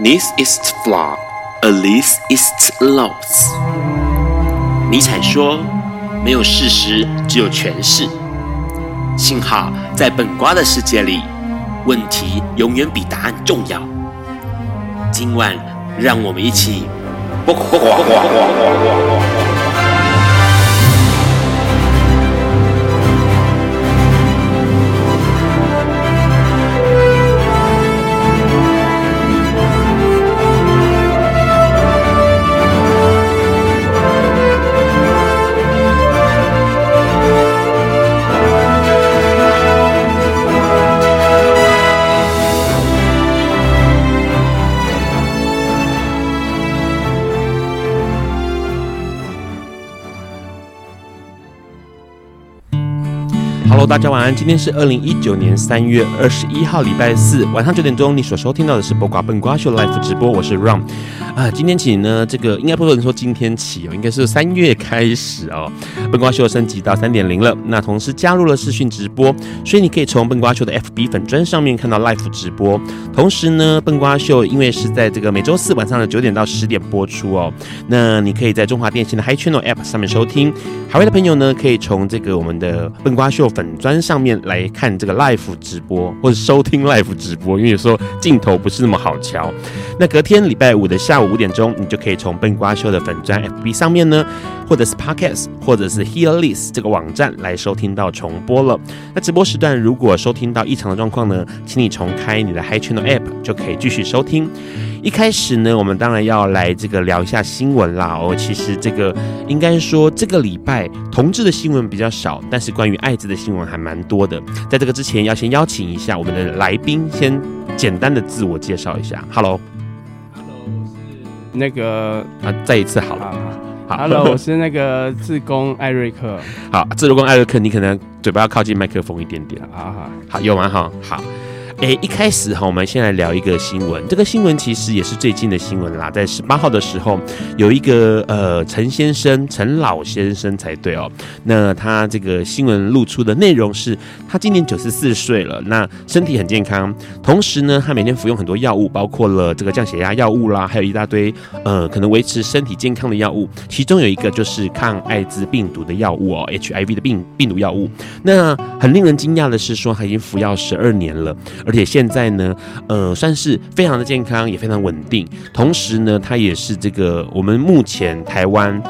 This is flaw, at least it's loss。尼采说：“没有事实，只有诠释。”幸好在本瓜的世界里，问题永远比答案重要。今晚，让我们一起。大家晚安。今天是二零一九年三月二十一号，礼拜四晚上九点钟。你所收听到的是《播瓜笨瓜秀》Life 直播，我是 Run。啊，今天起呢，这个应该不能说今天起哦，应该是三月开始哦。笨瓜秀升级到三点零了，那同时加入了视讯直播，所以你可以从笨瓜秀的 FB 粉砖上面看到 Live 直播。同时呢，笨瓜秀因为是在这个每周四晚上的九点到十点播出哦，那你可以在中华电信的 Hi Channel App 上面收听。海外的朋友呢，可以从这个我们的笨瓜秀粉砖上面来看这个 Live 直播，或者收听 Live 直播，因为有时候镜头不是那么好瞧。那隔天礼拜五的下午。五点钟，你就可以从笨瓜秀的粉专 FB 上面呢，或者是 Podcast，或者是 Hearlist 这个网站来收听到重播了。那直播时段如果收听到异常的状况呢，请你重开你的 Hi Channel App 就可以继续收听。一开始呢，我们当然要来这个聊一下新闻啦。哦，其实这个应该说这个礼拜同志的新闻比较少，但是关于艾滋的新闻还蛮多的。在这个之前，要先邀请一下我们的来宾，先简单的自我介绍一下。Hello。那个啊，再一次好了。好，Hello，我是那个自工艾瑞克。好，志工艾瑞克，你可能嘴巴要靠近麦克风一点点。好好好，有吗？哈好。诶，一开始哈，我们先来聊一个新闻。这个新闻其实也是最近的新闻啦，在十八号的时候，有一个呃陈先生、陈老先生才对哦。那他这个新闻露出的内容是，他今年九十四岁了，那身体很健康，同时呢，他每天服用很多药物，包括了这个降血压药物啦，还有一大堆呃可能维持身体健康的药物，其中有一个就是抗艾滋病毒的药物哦，HIV 的病病毒药物。那很令人惊讶的是说，他已经服药十二年了。而且现在呢，呃，算是非常的健康，也非常稳定。同时呢，他也是这个我们目前台湾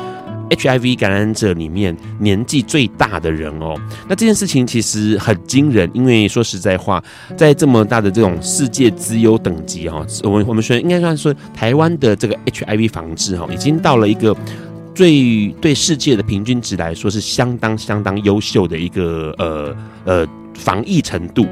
HIV 感染者里面年纪最大的人哦。那这件事情其实很惊人，因为说实在话，在这么大的这种世界资优等级哈，我们我们说应该算说台湾的这个 HIV 防治哈，已经到了一个最对世界的平均值来说是相当相当优秀的一个呃呃。防疫程度，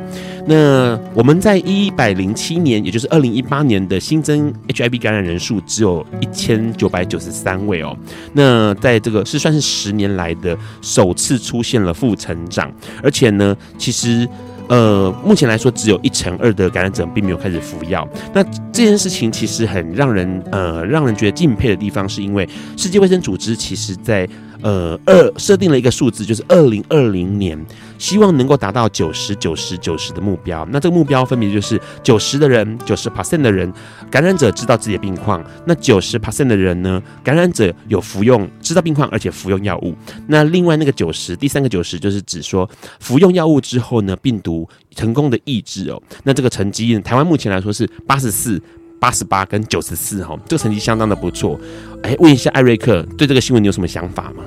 那我们在一百零七年，也就是二零一八年的新增 HIV 感染人数只有一千九百九十三位哦。那在这个是算是十年来的首次出现了负成长，而且呢，其实呃，目前来说只有一成二的感染者并没有开始服药。那这件事情其实很让人呃让人觉得敬佩的地方，是因为世界卫生组织其实在。呃，二设定了一个数字，就是二零二零年，希望能够达到九十九十九十的目标。那这个目标分别就是九十的人，九十 percent 的人感染者知道自己的病况，那九十 percent 的人呢，感染者有服用知道病况而且服用药物。那另外那个九十，第三个九十就是指说服用药物之后呢，病毒成功的抑制哦。那这个成绩，台湾目前来说是八十四。八十八跟九十四哈，这个成绩相当的不错。哎，问一下艾瑞克，对这个新闻你有什么想法吗？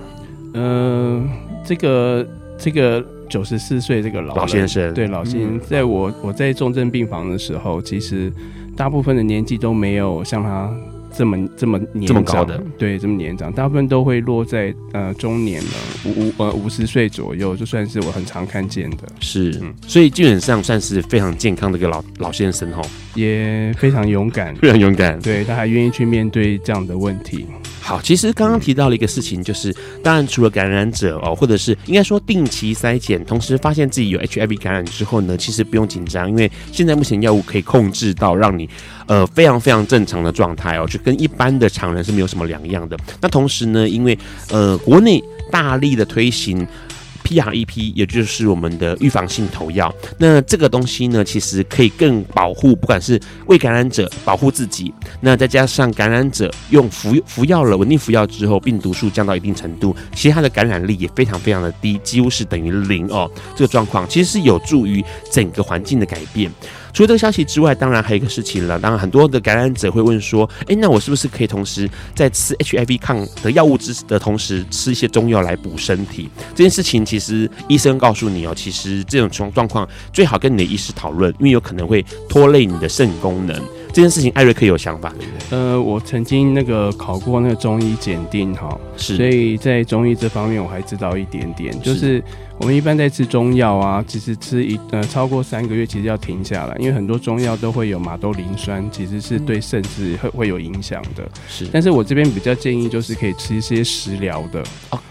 嗯、呃，这个这个九十四岁这个老老先生，对老先生，嗯、在我我在重症病房的时候，其实大部分的年纪都没有像他。这么这么年长，这么高的，对，这么年长，大部分都会落在呃中年了，五五呃五十岁左右，就算是我很常看见的。是，嗯，所以基本上算是非常健康的一个老老先生吼，也非常勇敢，非常勇敢，对，他还愿意去面对这样的问题。好，其实刚刚提到了一个事情，就是当然除了感染者哦，或者是应该说定期筛检，同时发现自己有 HIV 感染之后呢，其实不用紧张，因为现在目前药物可以控制到让你呃非常非常正常的状态哦，就跟一般的常人是没有什么两样的。那同时呢，因为呃国内大力的推行。PREP，也就是我们的预防性投药。那这个东西呢，其实可以更保护，不管是未感染者保护自己，那再加上感染者用服服药了，稳定服药之后，病毒数降到一定程度，其实它的感染力也非常非常的低，几乎是等于零哦。这个状况其实是有助于整个环境的改变。除了这个消息之外，当然还有一个事情了。当然，很多的感染者会问说：“诶，那我是不是可以同时在吃 HIV 抗的药物之的同时，吃一些中药来补身体？”这件事情其实医生告诉你哦，其实这种状状况最好跟你的医师讨论，因为有可能会拖累你的肾功能。这件事情，艾瑞克有想法对不对？呃，我曾经那个考过那个中医检定哈，是，所以在中医这方面我还知道一点点，就是。我们一般在吃中药啊，其实吃一呃超过三个月，其实要停下来，因为很多中药都会有马兜铃酸，其实是对肾是会会有影响的。是，但是我这边比较建议就是可以吃一些食疗的啊，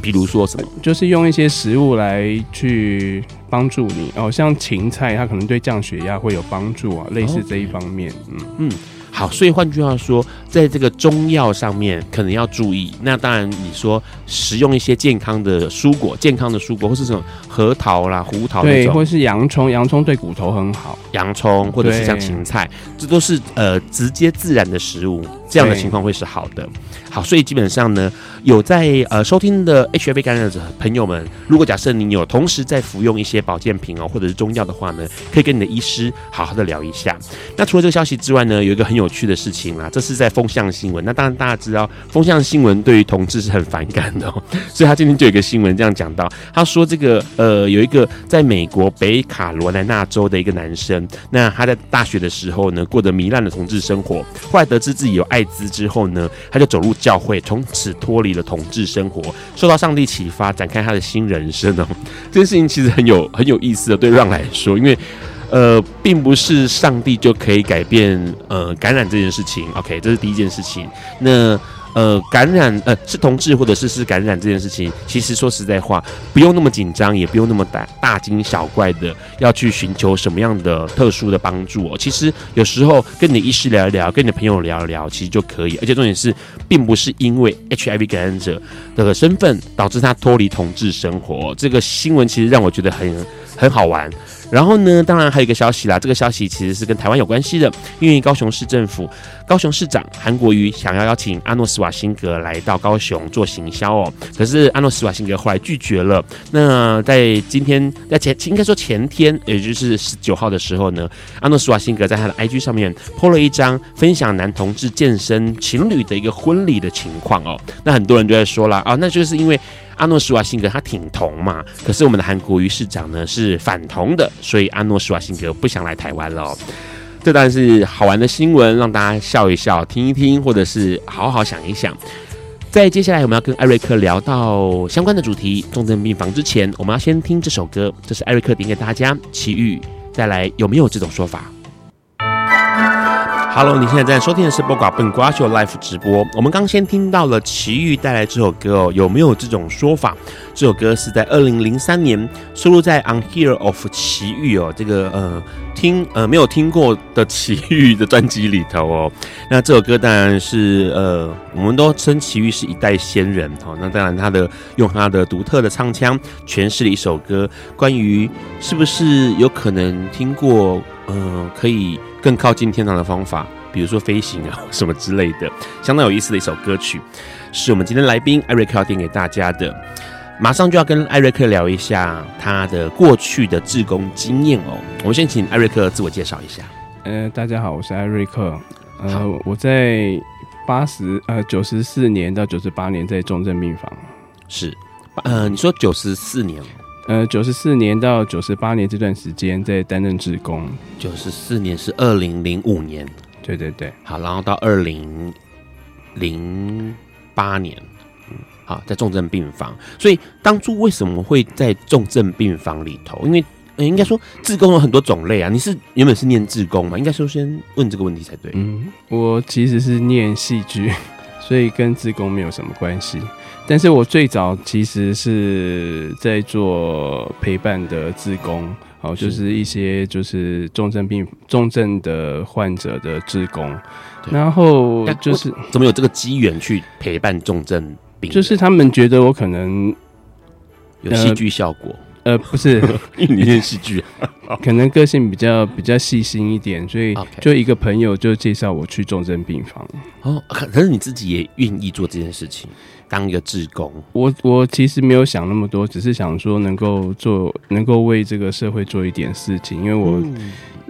比如说什么？就是用一些食物来去帮助你哦，像芹菜，它可能对降血压会有帮助啊，类似这一方面，嗯嗯。好，所以换句话说，在这个中药上面可能要注意。那当然，你说食用一些健康的蔬果，健康的蔬果，或是什么核桃啦、胡桃那种，对，或是洋葱，洋葱对骨头很好。洋葱或者是像芹菜，这都是呃直接自然的食物，这样的情况会是好的。好，所以基本上呢，有在呃收听的 HIV 感染者朋友们，如果假设你有同时在服用一些保健品哦，或者是中药的话呢，可以跟你的医师好好的聊一下。那除了这个消息之外呢，有一个很有趣的事情啦，这是在风风向新闻。那当然大家知道，风向新闻对于同志是很反感的，所以他今天就有一个新闻这样讲到，他说这个呃有一个在美国北卡罗来纳州的一个男生，那他在大学的时候呢，过得糜烂的同志生活，后来得知自己有艾滋之后呢，他就走入。教会从此脱离了同志生活，受到上帝启发，展开他的新人生哦。这件事情其实很有很有意思的，对让来说，因为呃，并不是上帝就可以改变呃感染这件事情。OK，这是第一件事情。那。呃，感染呃是同志或者是是感染这件事情，其实说实在话，不用那么紧张，也不用那么大大惊小怪的要去寻求什么样的特殊的帮助哦。其实有时候跟你的医师聊一聊，跟你的朋友聊一聊，其实就可以。而且重点是，并不是因为 HIV 感染者的身份导致他脱离同志生活。这个新闻其实让我觉得很很好玩。然后呢，当然还有一个消息啦，这个消息其实是跟台湾有关系的，因为高雄市政府、高雄市长韩国瑜想要邀请阿诺斯瓦辛格来到高雄做行销哦，可是阿诺斯瓦辛格后来拒绝了。那在今天，在前应该说前天，也就是十九号的时候呢，阿诺斯瓦辛格在他的 IG 上面 po 了一张分享男同志健身情侣的一个婚礼的情况哦，那很多人就在说了啊，那就是因为。阿诺斯瓦辛格他挺同嘛，可是我们的韩国瑜市长呢是反同的，所以阿诺斯瓦辛格不想来台湾了。这段是好玩的新闻，让大家笑一笑、听一听，或者是好好想一想。在接下来我们要跟艾瑞克聊到相关的主题——重症病房之前，我们要先听这首歌，这是艾瑞克点给大家，奇遇》。再来有没有这种说法？Hello，你现在在收听的是《播寡笨瓜秀》Live 直播。我们刚先听到了奇遇带来这首歌哦，有没有这种说法？这首歌是在二零零三年收录在《Unheard of 奇遇》哦，这个呃听呃没有听过的奇遇的专辑里头哦。那这首歌当然是呃，我们都称奇遇是一代仙人哦。那当然他的用他的独特的唱腔诠释了一首歌，关于是不是有可能听过呃可以。更靠近天堂的方法，比如说飞行啊 什么之类的，相当有意思的一首歌曲，是我们今天来宾艾瑞克要点给大家的。马上就要跟艾瑞克聊一下他的过去的志工经验哦。我们先请艾瑞克自我介绍一下。呃，大家好，我是艾瑞克。呃，我在八十呃九十四年到九十八年在重症病房。是，呃，你说九十四年。呃，九十四年到九十八年这段时间在担任志工。九十四年是二零零五年，对对对，好，然后到二零零八年，嗯，好，在重症病房。所以当初为什么会在重症病房里头？因为呃，应该说志工有很多种类啊。你是原本是念志工嘛？应该首先问这个问题才对。嗯，我其实是念戏剧，所以跟志工没有什么关系。但是我最早其实是在做陪伴的志工，好，就是一些就是重症病重症的患者的志工，然后就是怎么有这个机缘去陪伴重症病？就是他们觉得我可能有戏剧效果。呃，不是，因为戏剧，可能个性比较比较细心一点，所以就一个朋友就介绍我去重症病房。哦，可是你自己也愿意做这件事情，当一个志工。我我其实没有想那么多，只是想说能够做，能够为这个社会做一点事情，因为我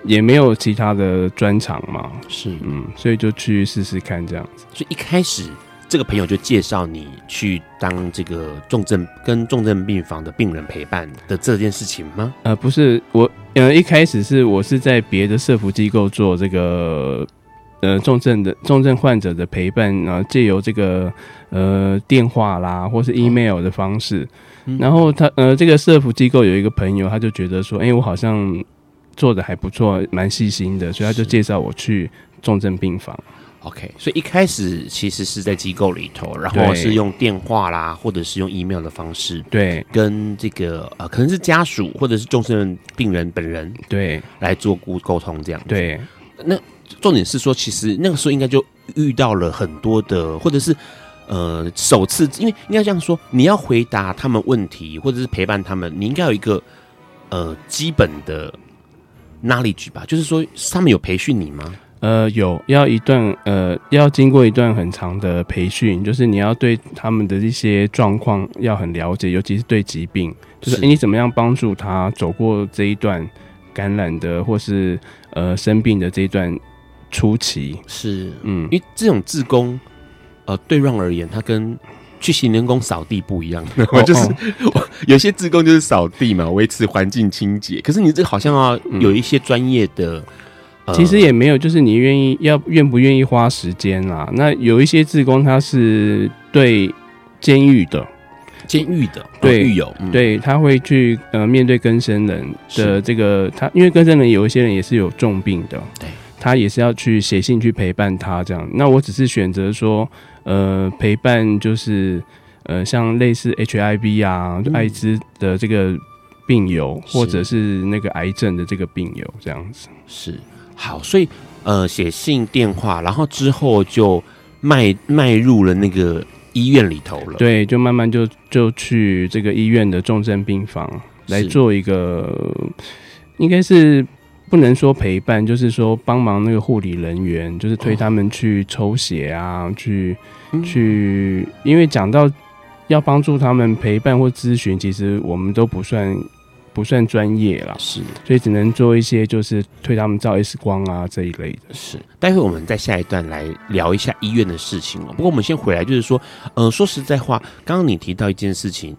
也没有其他的专长嘛。是，嗯，所以就去试试看这样子。所以一开始。这个朋友就介绍你去当这个重症跟重症病房的病人陪伴的这件事情吗？呃，不是，我呃一开始是我是在别的社福机构做这个呃重症的重症患者的陪伴，然后借由这个呃电话啦或是 email 的方式，哦、然后他呃这个社福机构有一个朋友，他就觉得说，哎，我好像做的还不错，蛮细心的，所以他就介绍我去重症病房。OK，所以一开始其实是在机构里头，然后是用电话啦，或者是用 email 的方式，对，跟这个呃，可能是家属或者是重症病人本人，对，来做沟沟通这样子。对，那重点是说，其实那个时候应该就遇到了很多的，或者是呃，首次，因为应该这样说，你要回答他们问题，或者是陪伴他们，你应该有一个呃基本的 knowledge 吧，就是说他们有培训你吗？呃，有要一段呃，要经过一段很长的培训，就是你要对他们的一些状况要很了解，尤其是对疾病，就是，你怎么样帮助他走过这一段感染的或是呃生病的这一段初期。是，嗯，因为这种自工，呃，对 Ron 而言，它跟去行人宫扫地不一样，我就是 我有些自工就是扫地嘛，维持环境清洁，可是你这好像要有一些专业的。嗯。其实也没有，就是你愿意要愿不愿意花时间啊？那有一些自工他是对监狱的，监狱的对狱友，对他会去呃面对更生人的这个他，因为更生人有一些人也是有重病的，对，他也是要去写信去陪伴他这样。那我只是选择说呃陪伴，就是呃像类似 HIV 啊，就艾滋的这个病友，或者是那个癌症的这个病友这样子是。好，所以呃，写信、电话，然后之后就迈迈入了那个医院里头了。对，就慢慢就就去这个医院的重症病房来做一个，应该是不能说陪伴，就是说帮忙那个护理人员，就是推他们去抽血啊，哦、去去，因为讲到要帮助他们陪伴或咨询，其实我们都不算。不算专业啦，是，所以只能做一些就是推他们照 X 光啊这一类的。是，待会我们在下一段来聊一下医院的事情哦。不过我们先回来，就是说，呃，说实在话，刚刚你提到一件事情，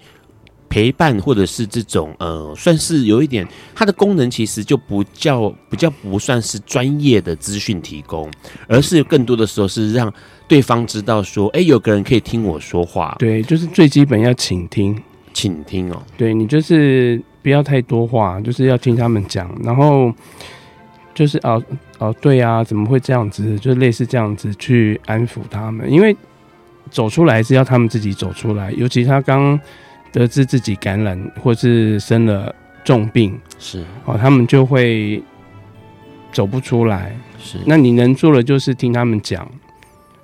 陪伴或者是这种呃，算是有一点它的功能，其实就不叫比较不算是专业的资讯提供，而是更多的时候是让对方知道说，哎、欸，有个人可以听我说话。对，就是最基本要倾听，倾听哦。对你就是。不要太多话，就是要听他们讲，然后就是哦哦，对啊，怎么会这样子？就类似这样子去安抚他们，因为走出来是要他们自己走出来。尤其他刚得知自己感染或是生了重病，是哦，他们就会走不出来。是，那你能做的就是听他们讲，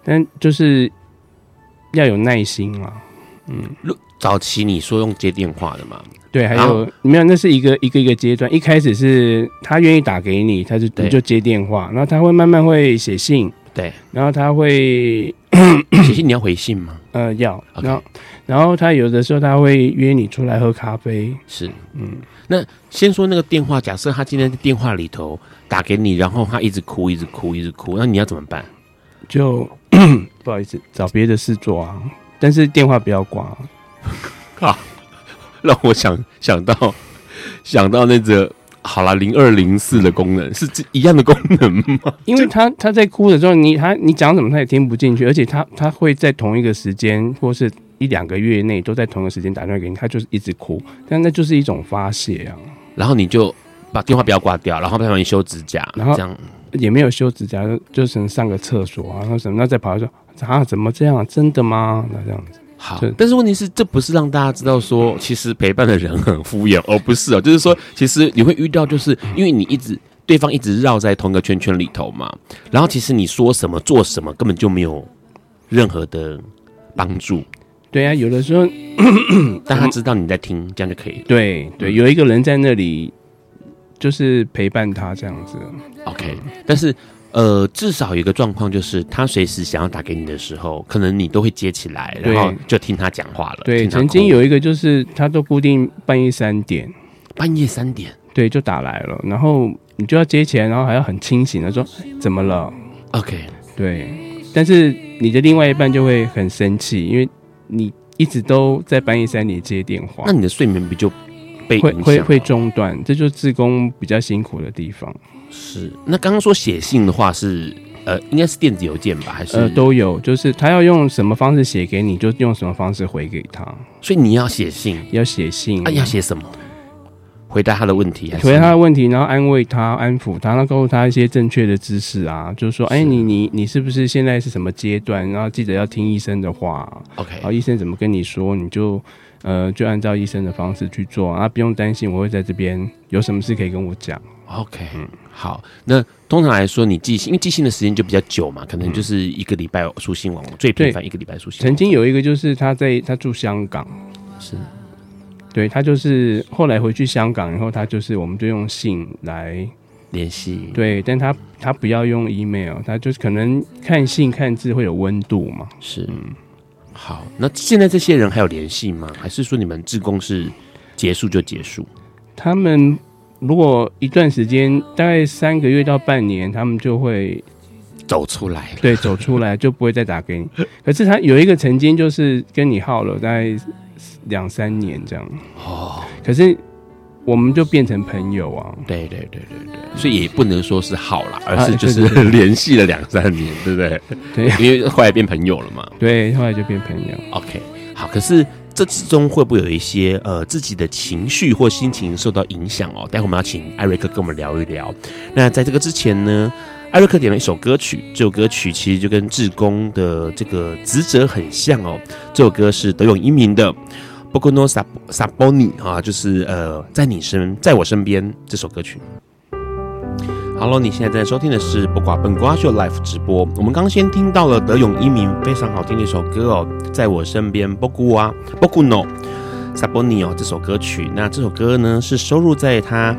但就是要有耐心啊。嗯，早期你说用接电话的嘛？对，还有没有？那是一个一个一个阶段。一开始是他愿意打给你，他就你就接电话，然后他会慢慢会写信，对，然后他会写信，你要回信吗？呃，要。Okay. 然后，然后他有的时候他会约你出来喝咖啡。是，嗯。那先说那个电话，假设他今天在电话里头打给你，然后他一直哭，一直哭，一直哭，那你要怎么办？就 不好意思，找别的事做啊。但是电话不要挂。好。让我想想到想到那个好了，零二零四的功能是这一样的功能吗？因为他他在哭的时候，你他你讲什么他也听不进去，而且他他会在同一个时间或是一两个月内都在同一个时间打电话给你，他就是一直哭，但那就是一种发泄啊。然后你就把电话不要挂掉，然后帮你修指甲，然后这样也没有修指甲，就就只能上个厕所啊，然后什么，那再跑来说啊怎么这样？真的吗？那这样子。好，但是问题是，这不是让大家知道说，其实陪伴的人很敷衍，而不是哦，就是说，其实你会遇到，就是因为你一直对方一直绕在同一个圈圈里头嘛，然后其实你说什么做什么根本就没有任何的帮助。对啊，有的时候，但他知道你在听，这样就可以。对对，有一个人在那里，就是陪伴他这样子。OK，但是呃，至少有一个状况就是，他随时想要打给你的时候，可能你都会接起来，然后就听他讲话了。对，曾经有一个就是，他都固定半夜三点，半夜三点，对，就打来了，然后你就要接起来，然后还要很清醒的说怎么了？OK，对，但是你的另外一半就会很生气，因为。你一直都在半夜三点接电话，那你的睡眠不就被会会会中断？这就是自工比较辛苦的地方。是，那刚刚说写信的话是呃，应该是电子邮件吧？还是呃都有？就是他要用什么方式写给你，就用什么方式回给他。所以你要写信，要写信，啊，要写什么？回答他的问题，回答他的问题，然后安慰他、安抚他，然后告诉他一些正确的知识啊，就是说，哎、欸，你你你是不是现在是什么阶段？然后记得要听医生的话，OK，然后医生怎么跟你说，你就呃就按照医生的方式去做啊，不用担心，我会在这边，有什么事可以跟我讲。OK，嗯，好，那通常来说，你寄信，因为寄信的时间就比较久嘛，可能就是一个礼拜书信往最频繁一个礼拜书信。曾经有一个就是他在他住香港，是。对，他就是后来回去香港以后，他就是我们就用信来联系。对，但他他不要用 email，他就是可能看信看字会有温度嘛。是，嗯，好，那现在这些人还有联系吗？还是说你们志工是结束就结束？他们如果一段时间，大概三个月到半年，他们就会走出来。对，走出来就不会再打给你。可是他有一个曾经就是跟你耗了大概。两三年这样哦，可是我们就变成朋友啊。对对对对对，所以也不能说是好了，而是就是联系了两三年，对不对？对，因为后来变朋友了嘛。对，后来就变朋友。OK，好。可是这之中会不会有一些呃自己的情绪或心情受到影响哦？待会我们要请艾瑞克跟我们聊一聊。那在这个之前呢，艾瑞克点了一首歌曲，这首歌曲其实就跟志工的这个职责很像哦。这首歌是德永英明的。仆のサポニ啊，就是呃，在你身，在我身边这首歌曲。Hello，你现在正在收听的是不挂本瓜秀 Live 直播。我们刚先听到了德永英明非常好听的一首歌哦，在我身边。仆は仆のサポニ哦，这首歌曲。那这首歌呢，是收录在他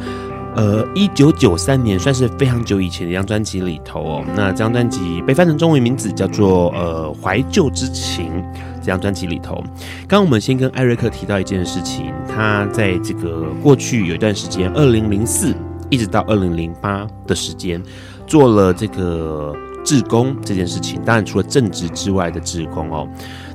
呃一九九三年，算是非常久以前的一张专辑里头哦。那这张专辑被翻成中文名字叫做呃怀旧之情。 这张专辑里头，刚刚我们先跟艾瑞克提到一件事情，他在这个过去有一段时间，二零零四一直到二零零八的时间，做了这个志工这件事情。当然，除了正职之外的志工哦，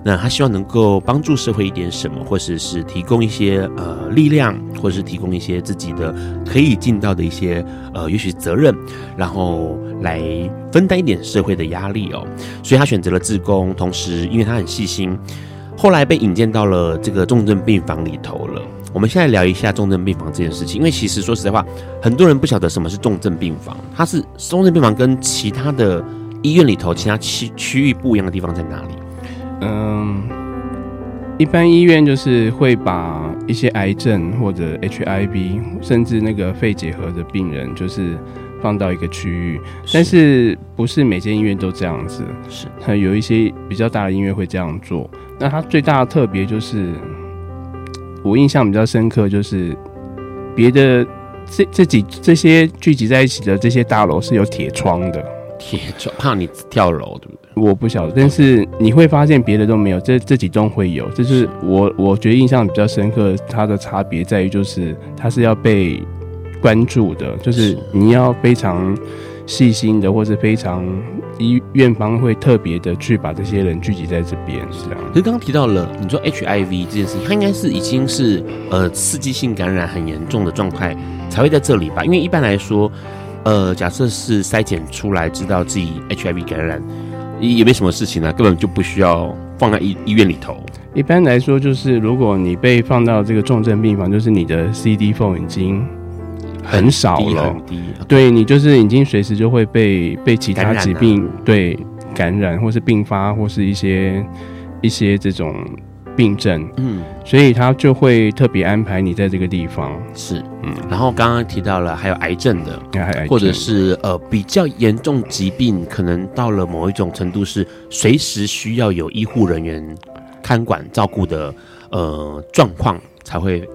那他希望能够帮助社会一点什么，或者是，是提供一些呃力量，或者是提供一些自己的可以尽到的一些呃也许责任，然后来分担一点社会的压力哦。所以他选择了志工，同时因为他很细心，后来被引荐到了这个重症病房里头了。我们现在聊一下重症病房这件事情，因为其实说实在话，很多人不晓得什么是重症病房。它是重症病房跟其他的医院里头其他区区域不一样的地方在哪里？嗯，一般医院就是会把一些癌症或者 HIV，甚至那个肺结核的病人，就是放到一个区域，但是不是每间医院都这样子？是，它有一些比较大的医院会这样做。那它最大的特别就是，我印象比较深刻，就是别的这这几这些聚集在一起的这些大楼是有铁窗的。怕你跳楼，对不对？我不晓得，但是你会发现别的都没有，这这几栋会有。就是我我觉得印象比较深刻，它的差别在于就是它是要被关注的，就是你要非常细心的，或是非常医院方会特别的去把这些人聚集在这边，是这样。可是刚刚提到了你说 HIV 这件事情，它应该是已经是呃刺激性感染很严重的状态才会在这里吧？因为一般来说，呃，假设是筛检出来知道自己 HIV 感染。也没什么事情啊，根本就不需要放在医医院里头。一般来说，就是如果你被放到这个重症病房，就是你的 CD4 已经很少了，很低，对，你就是已经随时就会被被其他疾病对感染，或是并发，或是一些一些这种。病症，嗯，所以他就会特别安排你在这个地方，是，嗯，然后刚刚提到了还有癌症的，或者是呃比较严重疾病，可能到了某一种程度是随时需要有医护人员看管照顾的呃状况，才会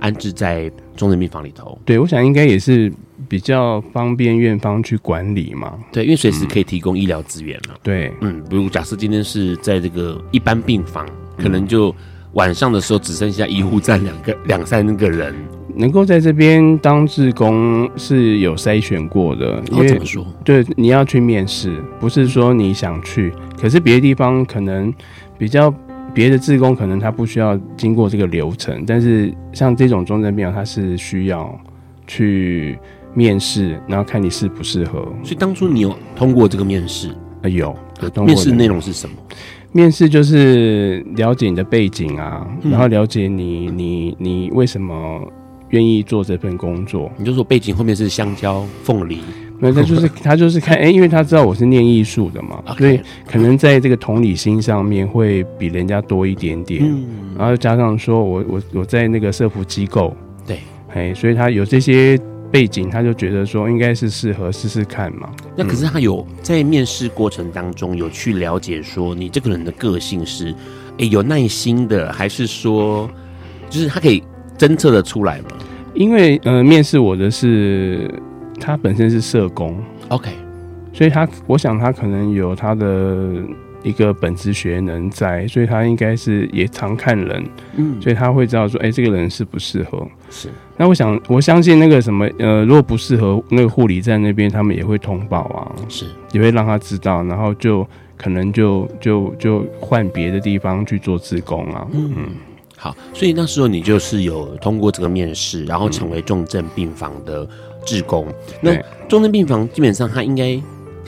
安置在重症病房里头。对，我想应该也是比较方便院方去管理嘛。对，因为随时可以提供医疗资源嘛。对，嗯，比如假设今天是在这个一般病房，可能就晚上的时候只剩下医护站两个 两三个人。能够在这边当志工是有筛选过的，因为、哦、怎么说？对，你要去面试，不是说你想去。可是别的地方可能比较别的志工，可能他不需要经过这个流程，但是像这种重症病房，他是需要去面试，然后看你适不适合。所以当初你有通过这个面试？有，有通过。面试内容是什么？面试就是了解你的背景啊，嗯、然后了解你你你为什么。愿意做这份工作，你就说背景后面是香蕉、凤梨，那，他就是 他就是看，哎、欸，因为他知道我是念艺术的嘛，Okay. 所以可能在这个同理心上面会比人家多一点点。嗯，然后加上说我我我在那个社福机构，对，哎，所以他有这些背景，他就觉得说应该是适合试试看嘛。那可是他有在面试过程当中有去了解说你这个人的个性是，诶、欸，有耐心的，还是说就是他可以。侦测的出来吗？因为呃，面试我的是他本身是社工，OK，所以他我想他可能有他的一个本职学能在，所以他应该是也常看人，嗯，所以他会知道说，哎、欸，这个人适不适合？是。那我想我相信那个什么呃，如果不适合，那个护理站那边他们也会通报啊，是，也会让他知道，然后就可能就就就换别的地方去做志工啊，嗯。嗯好，所以那时候你就是有通过这个面试，然后成为重症病房的志工。嗯、那重症病房基本上，他应该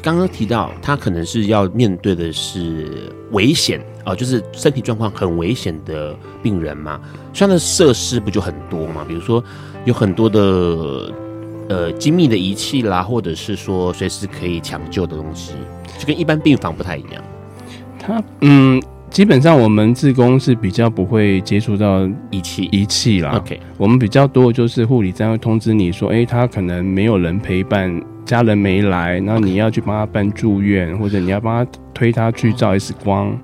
刚刚提到，他可能是要面对的是危险啊、呃，就是身体状况很危险的病人嘛。像那设施不就很多嘛？比如说有很多的呃精密的仪器啦，或者是说随时可以抢救的东西，就跟一般病房不太一样。他嗯。基本上我们自工是比较不会接触到仪器仪器啦。OK，我们比较多的就是护理站会通知你说，哎、欸，他可能没有人陪伴，家人没来，然后你要去帮他办住院，或者你要帮他推他去照 X 光。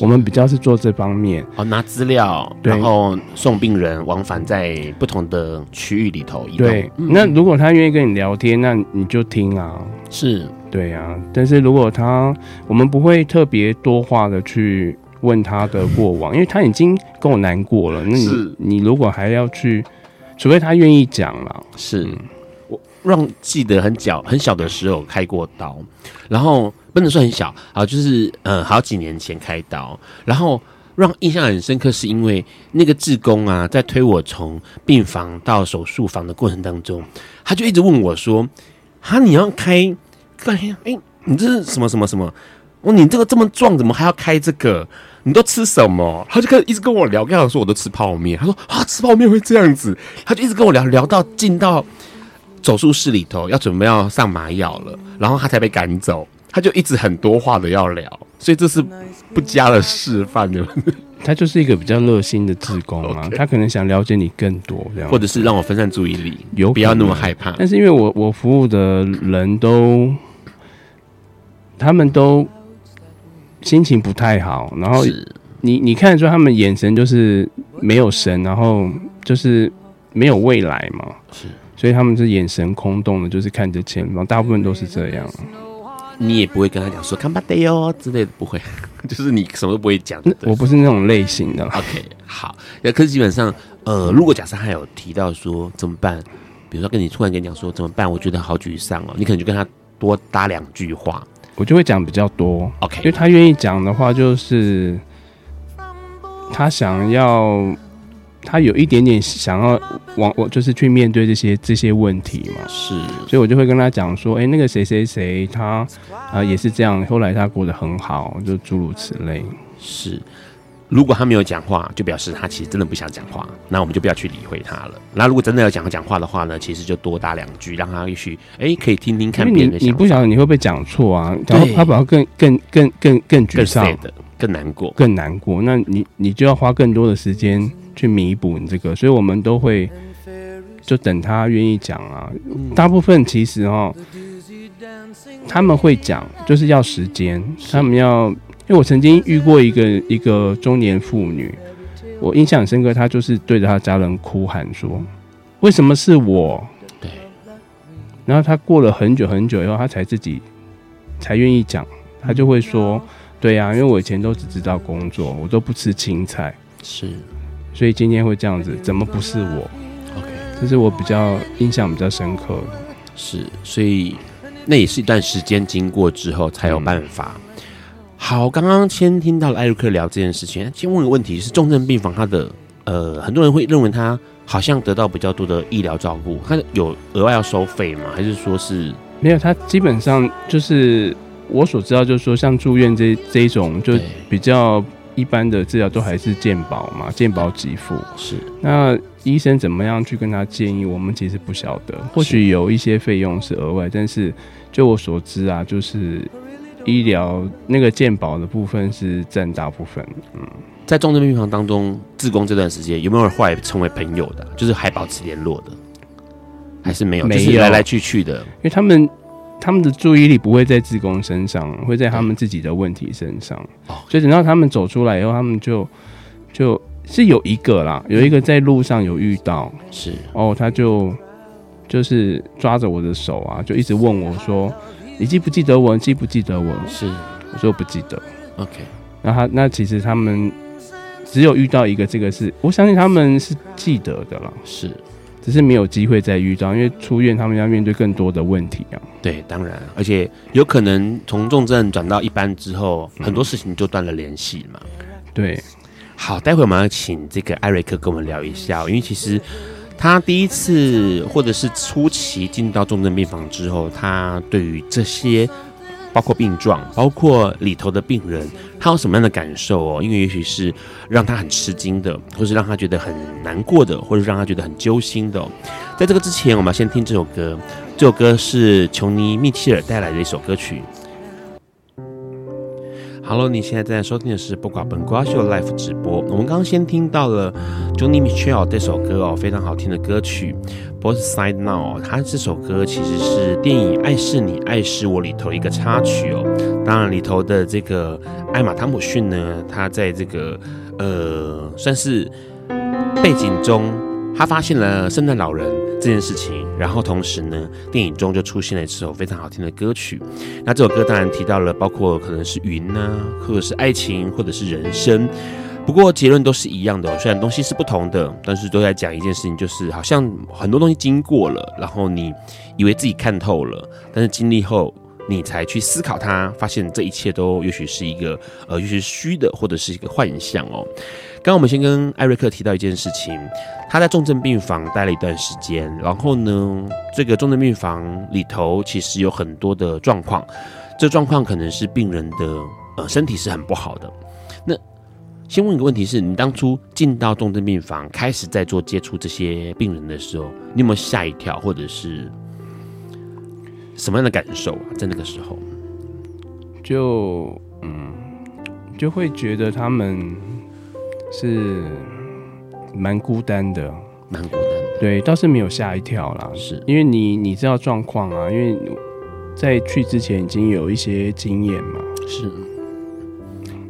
我们比较是做这方面，哦，拿资料，然后送病人往返在不同的区域里头。对，嗯、那如果他愿意跟你聊天，那你就听啊。是，对啊。但是如果他，我们不会特别多话的去。问他的过往，因为他已经跟我难过了。那你你如果还要去，除非他愿意讲了。是、让记得很小很小的时候开过刀，然后不能说很小啊，就是呃好几年前开刀，然后让印象很深刻，是因为那个志工啊，在推我从病房到手术房的过程当中，他就一直问我说：“哈，你要开？哎，你这是什么什么什么？哦，你这个这么壮，怎么还要开这个？”你都吃什么？他就开始一直跟我聊，跟我说我都吃泡面。他说啊，吃泡面会这样子。他就一直跟我聊，聊到进到手术室里头，要准备要上麻药了，然后他才被赶走。他就一直很多话的要聊，所以这是不加的示范的。他就是一个比较热心的志工啊他可能想了解你更多，这样，或者是让我分散注意力，有不要那么害怕。但是因为我我服务的人都，他们都。心情不太好，然后你你看得出他们眼神就是没有神，然后就是没有未来嘛，是，所以他们是眼神空洞的，就是看着前方，大部分都是这样。你也不会跟他讲说看吧得哟之类的，不会，就是你什么都不会讲。我不是那种类型的。OK，好，那可是基本上，呃，如果假设他有提到说怎么办，比如说跟你突然跟你讲说怎么办，我觉得好沮丧哦，你可能就跟他多搭两句话。我就会讲比较多，OK，因为他愿意讲的话，就是他想要，他有一点点想要往我就是去面对这些这些问题嘛，是，所以我就会跟他讲说，哎、欸，那个谁谁谁，他啊、呃、也是这样，后来他过得很好，就诸如此类，是。如果他没有讲话，就表示他其实真的不想讲话，那我们就不要去理会他了。那如果真的要讲讲话的话呢，其实就多搭两句，让他也许哎可以听听看别人的不晓得你会不会讲错啊？然后他比较更更更更更沮丧的，更难过，更难过。那你你就要花更多的时间去弥补你这个。所以我们都会就等他愿意讲啊。大部分其实哦，他们会讲，就是要时间，他们要。因为我曾经遇过一个一个中年妇女，我印象很深刻，她就是对着她家人哭喊说：“为什么是我？”对。然后她过了很久很久以后，她才自己才愿意讲，她就会说：“对呀、啊，因为我以前都只知道工作，我都不吃青菜，是，所以今天会这样子，怎么不是我？”OK，这是我比较印象比较深刻的。是，所以那也是一段时间经过之后才有办法。嗯、好，刚刚先听到了艾瑞克聊这件事情，先问个问题：是重症病房，他的呃，很多人会认为他好像得到比较多的医疗照顾，他有额外要收费吗？还是说是没有？他基本上就是我所知道，就是说像住院这这一种，就比较一般的治疗都还是健保嘛，健保给付。是那。医生怎么样去跟他建议？我们其实不晓得，或许有一些费用是额外，但是就我所知啊，就是医疗那个健保的部分是占大部分。嗯，在重症病房当中，自宫这段时间有没有人后来成为朋友的？就是还保持联络的，还是没有？没有，就是来来去去的，因为他们他们的注意力不会在志工身上，会在他们自己的问题身上。哦，所以等到他们走出来以后，他们就就。是有一个啦，有一个在路上有遇到，是哦，他就就是抓着我的手啊，就一直问我说：“你记不记得我？记不记得我？”是，我说不记得。OK，那他那其实他们只有遇到一个，这个是我相信他们是记得的啦，是，只是没有机会再遇到，因为出院他们要面对更多的问题啊。对，当然，而且有可能从重症转到一般之后，很多事情就断了联系嘛。对。好，待会我们要请这个艾瑞克跟我们聊一下，因为其实他第一次或者是初期进到重症病房之后，他对于这些包括病状、包括里头的病人，他有什么样的感受哦？因为也许是让他很吃惊的，或是让他觉得很难过的，或者让他觉得很揪心的。在这个之前，我们要先听这首歌，这首歌是琼尼·密切尔带来的一首歌曲。Hello，你现在正在收听的是不寡本瓜秀 Live 直播。我们刚刚先听到了 Joni Mitchell 这首歌哦，非常好听的歌曲《Both Side Now》。它这首歌其实是电影《爱是你，爱是我》里头一个插曲哦。当然里头的这个艾玛汤姆逊呢，他在这个呃算是背景中，他发现了圣诞老人这件事情。然后同时呢，电影中就出现了一首非常好听的歌曲。那这首歌当然提到了，包括可能是云呢、或者是爱情，或者是人生。不过结论都是一样的，虽然东西是不同的，但是都在讲一件事情，就是好像很多东西经过了，然后你以为自己看透了，但是经历后你才去思考它，发现这一切都也许是一个呃，也许是虚的，或者是一个幻象哦。刚刚我们先跟艾瑞克提到一件事情，他在重症病房待了一段时间，然后呢，这个重症病房里头其实有很多的状况，这状况可能是病人的呃身体是很不好的。那先问一个问题是，你当初进到重症病房开始在做接触这些病人的时候，你有没有吓一跳，或者是什么样的感受啊？在那个时候，就嗯，就会觉得他们。是蛮孤单的，蛮孤单的。对，倒是没有吓一跳啦。是因为你你知道状况啊，因为在去之前已经有一些经验嘛。是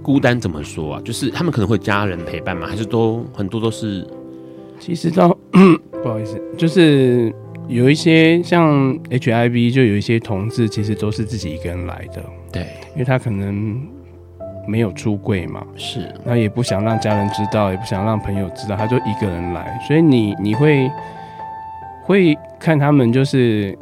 孤单怎么说啊？就是他们可能会家人陪伴嘛，还是都很多都是？其实到 不好意思，就是有一些像 HIV，就有一些同志，其实都是自己一个人来的。对，因为他可能。没有出柜嘛？是，那也不想让家人知道，也不想让朋友知道，他就一个人来，所以你你会会看他们就是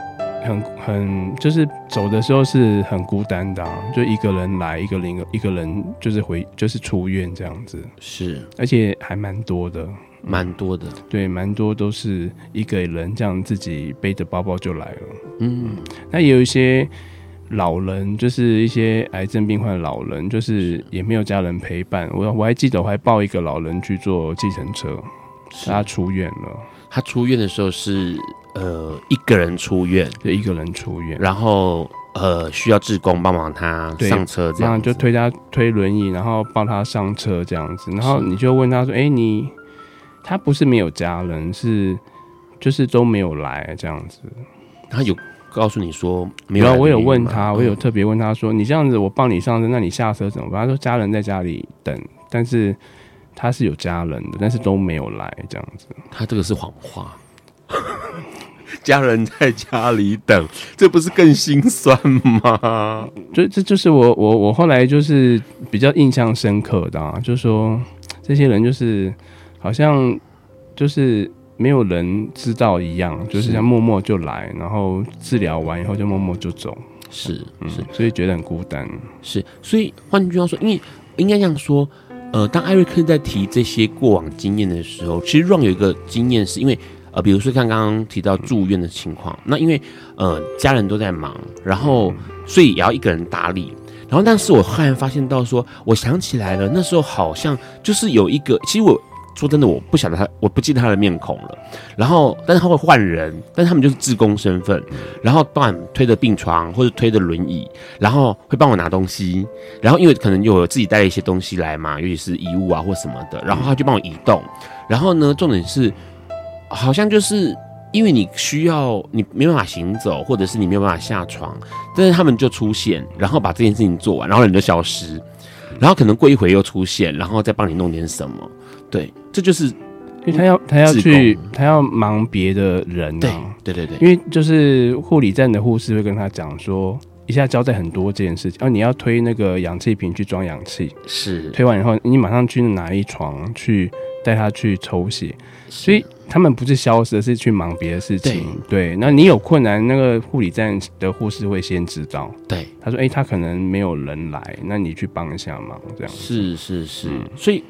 很很就是走的时候是很孤单的，啊，就一个人来，一个人一个人就是回就是出院这样子，是，而且还蛮多的，蛮多的，对，蛮多都是一个人这样自己背着包包就来了，嗯，那也有一些。老人就是一些癌症病患老人，就是也没有家人陪伴。我我还记得我还抱一个老人去坐计程车，他出院了。他出院的时候是呃一个人出院，就一个人出院，然后呃需要志工帮忙他上车这样，就推他推轮椅，然后帮他上车这样子。然后你就问他说：“哎、欸，你他不是没有家人，是就是都没有来这样子。”他有告诉你说没有？我有问他，我有特别问他说：“你这样子，我帮你上车，那你下车怎么办？”他说：“家人在家里等，但是他是有家人的，但是都没有来这样子。”他这个是谎话。家人在家里等，这不是更心酸吗？就这就是我我我后来就是比较印象深刻的啊，就是说这些人就是好像就是没有人知道一样，就是像默默就来，然后治疗完以后就默默就走，是是、嗯，所以觉得很孤单。是，所以换句话说，因为应该这样说，呃，当艾瑞克在提这些过往经验的时候，其实 Ron 有一个经验是因为。呃，比如说像刚刚提到住院的情况，那因为呃家人都在忙，然后所以也要一个人打理，然后但是我忽然发现到说，我想起来了，那时候好像就是有一个，其实我说真的，我不晓得他，我不记得他的面孔了。然后但是他会换人，但是他们就是志工身份，然后帮推着病床或者推着轮椅，然后会帮我拿东西，然后因为可能有自己带了一些东西来嘛，尤其是衣物啊或什么的，然后他就帮我移动，然后呢，重点是。好像就是因为你需要，你没办法行走，或者是你没有办法下床，但是他们就出现，然后把这件事情做完，然后人就消失，然后可能过一会又出现，然后再帮你弄点什么。对，这就是因为他要他要去他要忙别的人啊。对对对对，因为就是护理站的护士会跟他讲说，一下交代很多这件事情，哦，你要推那个氧气瓶去装氧气，是推完以后，你马上去拿一床去带他去抽血，所以。他们不是消失，是去忙别的事情。对，对，那你有困难，那个护理站的护士会先知道。对，他说：“哎、欸，他可能没有人来，那你去帮一下忙。”这样是是是。嗯、所以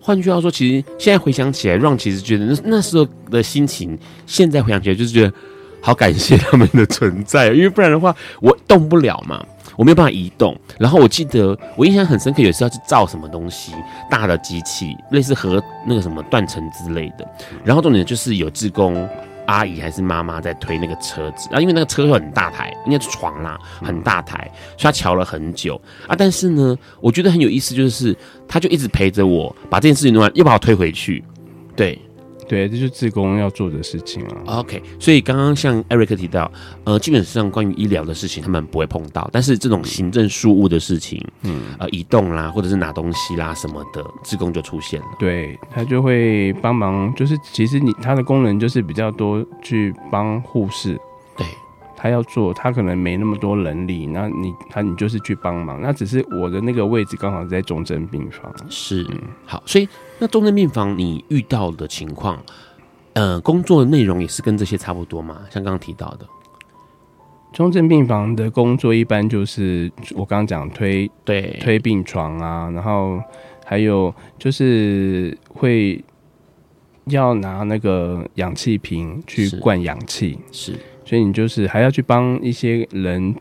换句话说，其实现在回想起来，Ron 其实觉得那那时候的心情，现在回想起来就是觉得好感谢他们的存在，因为不然的话，我动不了嘛。我没有办法移动，然后我记得我印象很深刻，有时候去造什么东西，大的机器，类似和那个什么断层之类的。然后重点就是有志工阿姨还是妈妈在推那个车子，啊，因为那个车很大台，应该是床啦，很大台，所以他瞧了很久啊。但是呢，我觉得很有意思，就是他就一直陪着我把这件事情弄完，又把我推回去，对。对，这就是志工要做的事情啊。OK，所以刚刚像 Eric 提到，呃，基本上关于医疗的事情他们不会碰到，但是这种行政事务的事情，嗯，呃，移动啦，或者是拿东西啦什么的，志工就出现了。对，他就会帮忙，就是其实你他的功能就是比较多，去帮护士。对，他要做，他可能没那么多能力，那你他你就是去帮忙，那只是我的那个位置刚好在重症病房。是，嗯，好，所以。那重症病房你遇到的情况，呃，工作的内容也是跟这些差不多吗？像刚刚提到的，重症病房的工作一般就是我刚刚讲推对推病床啊，然后还有就是会要拿那个氧气瓶去灌氧气，是，所以你就是还要去帮一些人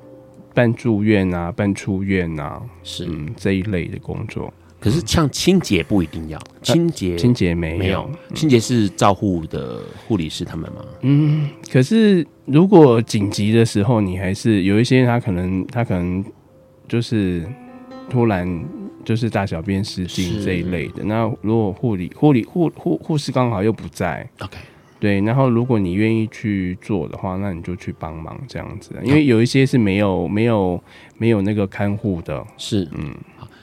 办住院啊、办出院啊，是、嗯、这一类的工作。可是像清洁不一定要清洁，清洁没有清洁是照护的护理师他们吗？嗯，可是如果紧急的时候，你还是有一些他可能他可能就是突然就是大小便失禁这一类的。那如果护理护理护护护士刚好又不在，OK，对，然后如果你愿意去做的话，那你就去帮忙这样子，因为有一些是没有没有没有那个看护的，是嗯。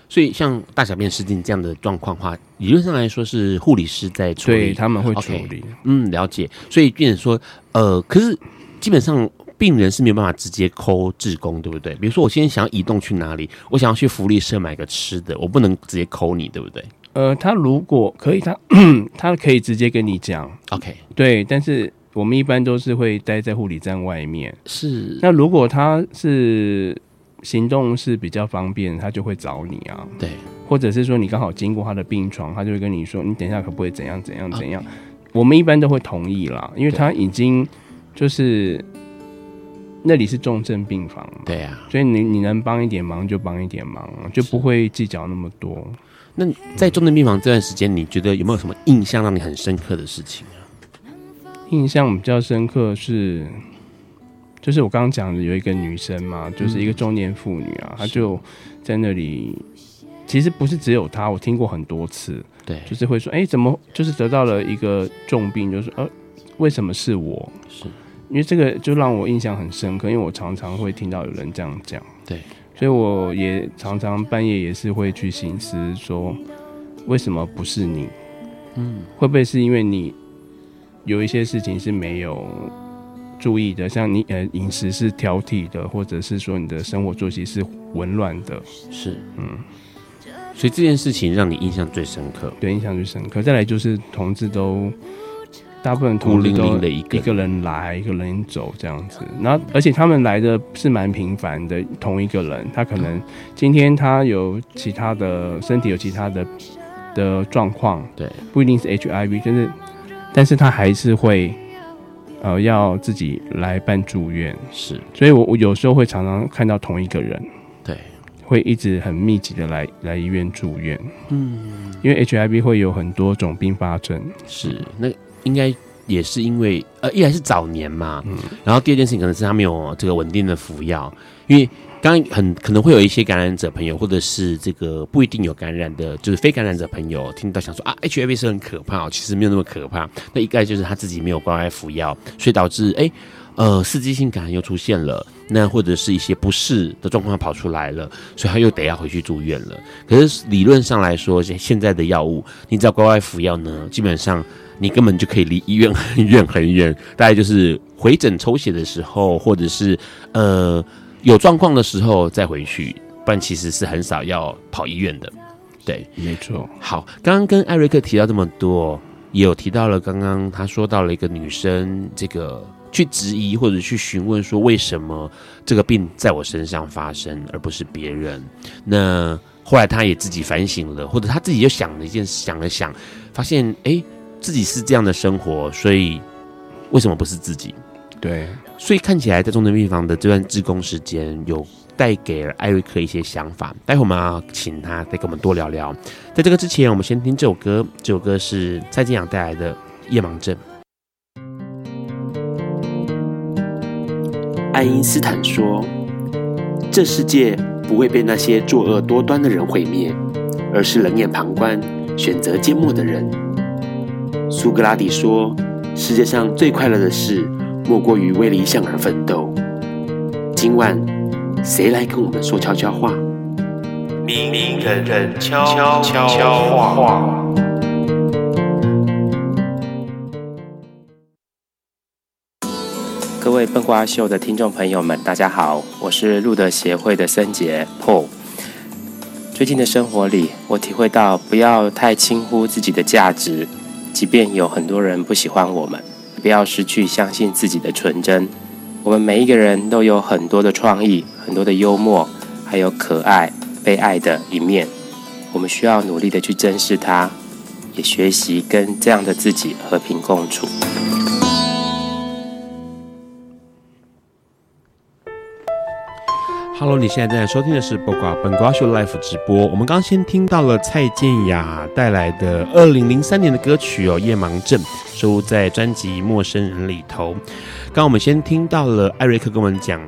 所以，像大小便失禁这样的状况的话，理论上来说是护理师在处理，对，他们会处理。Okay, 嗯，了解。所以，变成说，呃，可是基本上病人是没有办法直接 call 志工，对不对？比如说，我现在想要移动去哪里，我想要去福利社买个吃的，我不能直接 call 你，对不对？呃，他如果可以，他 他可以直接跟你讲，OK，对。但是我们一般都是会待在护理站外面。是。那如果他是。行动是比较方便，他就会找你啊。对，或者是说你刚好经过他的病床，他就会跟你说：“你等一下可不可以怎样怎样怎样？”我们一般都会同意啦，因为他已经就是那里是重症病房嘛。对啊，所以你你能帮一点忙就帮一点忙，就不会计较那么多。那在重症病房这段时间，你觉得有没有什么印象让你很深刻的事情啊？印象比较深刻是。就是我刚刚讲的，有一个女生嘛，就是一个中年妇女啊，嗯，她就在那里。其实不是只有她，我听过很多次。对，就是会说，哎，怎么就是得到了一个重病，就是呃，为什么是我？是，因为这个就让我印象很深刻，因为我常常会听到有人这样讲，对，所以我也常常半夜也是会去寻思说，为什么不是你？嗯，会不会是因为你有一些事情是没有注意的，像你呃饮食是挑剔的，或者是说你的生活作息是紊乱的？是，嗯，所以这件事情让你印象最深刻，对，印象最深刻。再来就是同志都。大部分同志都一个。人来，一个人走这样子。然后，而且他们来的是蛮频繁的，同一个人，他可能今天他有其他的身体有其他的的状况，对，不一定是 HIV，就是，但是他还是会呃要自己来办住院，是。所以我我有时候会常常看到同一个人，对，会一直很密集的来来医院住院，嗯，因为 HIV 会有很多种并发症，是那。应该也是因为，呃，一来是早年嘛，嗯，然后第二件事情可能是他没有这个稳定的服药，因为刚刚很可能会有一些感染者朋友，或者是这个不一定有感染的，就是非感染者朋友听到想说啊，HIV 是很可怕，其实没有那么可怕，那一概就是他自己没有乖乖服药，所以导致哎，呃，刺激性感染又出现了，那或者是一些不适的状况跑出来了，所以他又得要回去住院了。可是理论上来说，现在的药物，你只要乖乖服药呢，基本上。你根本就可以离医院很远很远，大概就是回诊抽血的时候，或者是呃有状况的时候再回去，不然其实是很少要跑医院的。对，没错。好，刚刚跟艾瑞克提到这么多，也有提到了刚刚他说到了一个女生，这个去质疑或者去询问说，为什么这个病在我身上发生，而不是别人。那后来他也自己反省了，或者他自己又想了一件，想了想，发现哎。自己是这样的生活，所以为什么不是自己？对，所以看起来在重症病房的这段志工时间，有带给了艾瑞克一些想法。待会我们要请他再跟我们多聊聊。在这个之前，我们先听这首歌，这首歌是蔡健雅带来的《夜盲症》。爱因斯坦说：“这世界不会被那些作恶多端的人毁灭，而是冷眼旁观、选择缄默的人。”苏格拉底说：“世界上最快乐的事，莫过于为理想而奋斗。”今晚，谁来跟我们说悄悄话？明人人悄悄话。各位笨瓜秀的听众朋友们，大家好，我是路德协会的森杰 Paul。最近的生活里，我体会到不要太轻忽自己的价值。即便有很多人不喜欢我们，不要失去相信自己的纯真。我们每一个人都有很多的创意、很多的幽默，还有可爱、被爱的一面。我们需要努力的去珍视它，也学习跟这样的自己和平共处。Hello，你现在正在收听的是《播瓜本瓜秀》Live 直播。我们刚先听到了蔡健雅带来的二零零三年的歌曲哦，《夜盲症》收录在专辑《陌生人》里头。刚我们先听到了艾瑞克跟我们讲，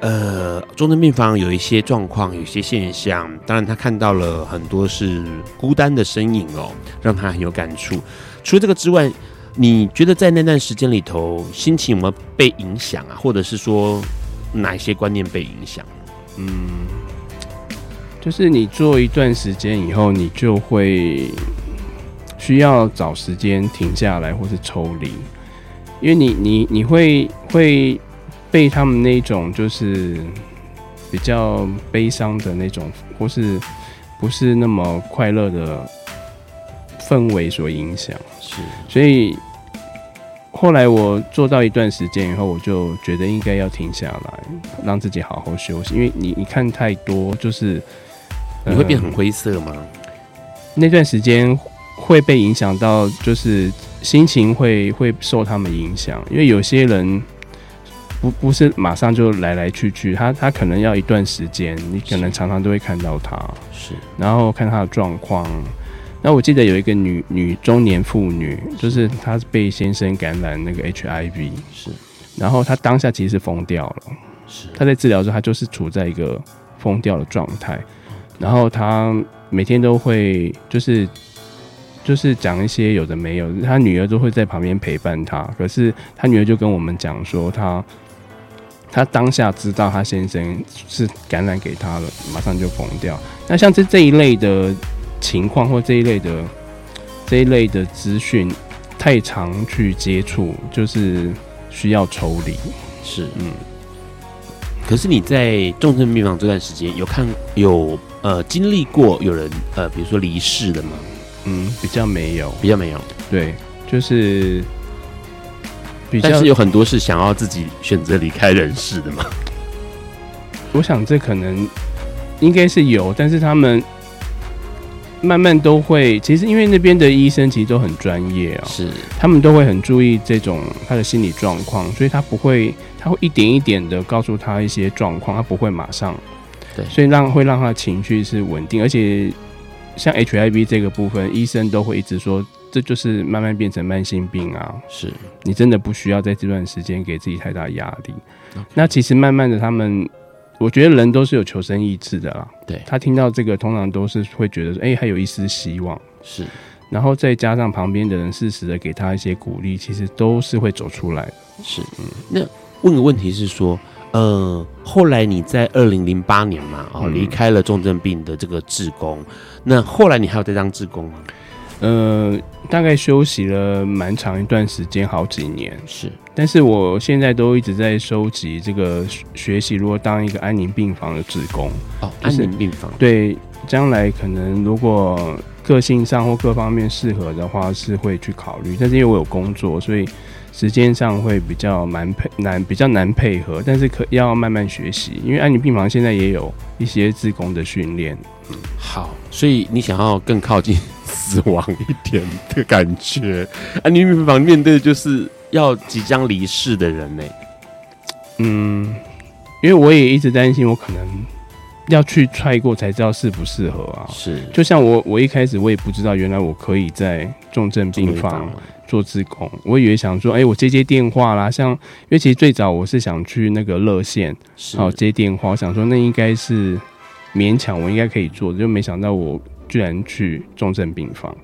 呃，重症病房有一些状况，有一些现象。当然，他看到了很多是孤单的身影哦，让他很有感触。除了这个之外，你觉得在那段时间里头，心情有没有被影响啊？或者是说，哪一些观念被影响？嗯，就是你做一段时间以后，你就会需要找时间停下来，或是抽离，因为你你你会会被他们那种就是比较悲伤的那种，或是不是那么快乐的氛围所影响，是，所以。后来我做到一段时间以后，我就觉得应该要停下来，让自己好好休息。因为你你看太多，就是你会变很灰色吗？那段时间会被影响到，就是心情会会受他们影响。因为有些人不不是马上就来来去去，他他可能要一段时间，你可能常常都会看到他，是，然后看他的状况。那我记得有一个女女中年妇女，就是她被先生感染那个 HIV，是，然后她当下其实是疯掉了，是，她在治疗的时候，她就是处在一个疯掉的状态，然后她每天都会就是就是讲一些有的没有，她女儿都会在旁边陪伴她。可是她女儿就跟我们讲说，她。她当下知道她先生是感染给她了，马上就疯掉。那像这这一类的情况或这一类的这一类的资讯，太常去接触，就是需要抽离。是，嗯。可是你在重症病房这段时间，有看有呃经历过有人呃，比如说离世的吗？嗯，比较没有，比较没有。对，就是比较，但是有很多是想要自己选择离开人世的嘛。我想这可能应该是有，但是他们慢慢都会，其实因为那边的医生其实都很专业啊，是他们都会很注意这种他的心理状况，所以他不会，他会一点一点的告诉他一些状况，他不会马上，对，所以让会让他的情绪是稳定，而且。像 HIV 这个部分，医生都会一直说，这就是慢慢变成慢性病啊。是你真的不需要在这段时间给自己太大压力。那其实慢慢的，他们我觉得人都是有求生意志的啦。对，他听到这个，通常都是会觉得说，哎、欸，还有一丝希望。是，然后再加上旁边的人适时的给他一些鼓励，其实都是会走出来的。是，嗯。那问个问题是说。呃，后来你在二零零八年嘛，哦，离开了重症病的这个志工，嗯、那后来你还有在当志工吗？呃，大概休息了蛮长一段时间，好几年是。但是我现在都一直在收集这个学习，如果当一个安宁病房的职工哦，安宁病房对，将来可能如果个性上或各方面适合的话，是会去考虑。但是因为我有工作，所以。时间上会比较蛮配难，比较难配合，但是可要慢慢学习，因为安宁病房现在也有一些自工的训练。嗯好，所以你想要更靠近死亡一点的感觉，安宁病房面对的就是要即将离世的人呢。嗯，因为我也一直担心，我可能要去踹过才知道适不适合啊。是，就像我我一开始我也不知道，原来我可以在重症病房。做自工，我以为想说，哎、欸，我接接电话啦，像，因为其实最早我是想去那个热线，好接电话，我想说那应该是勉强我应该可以做，就没想到我居然去重症病房，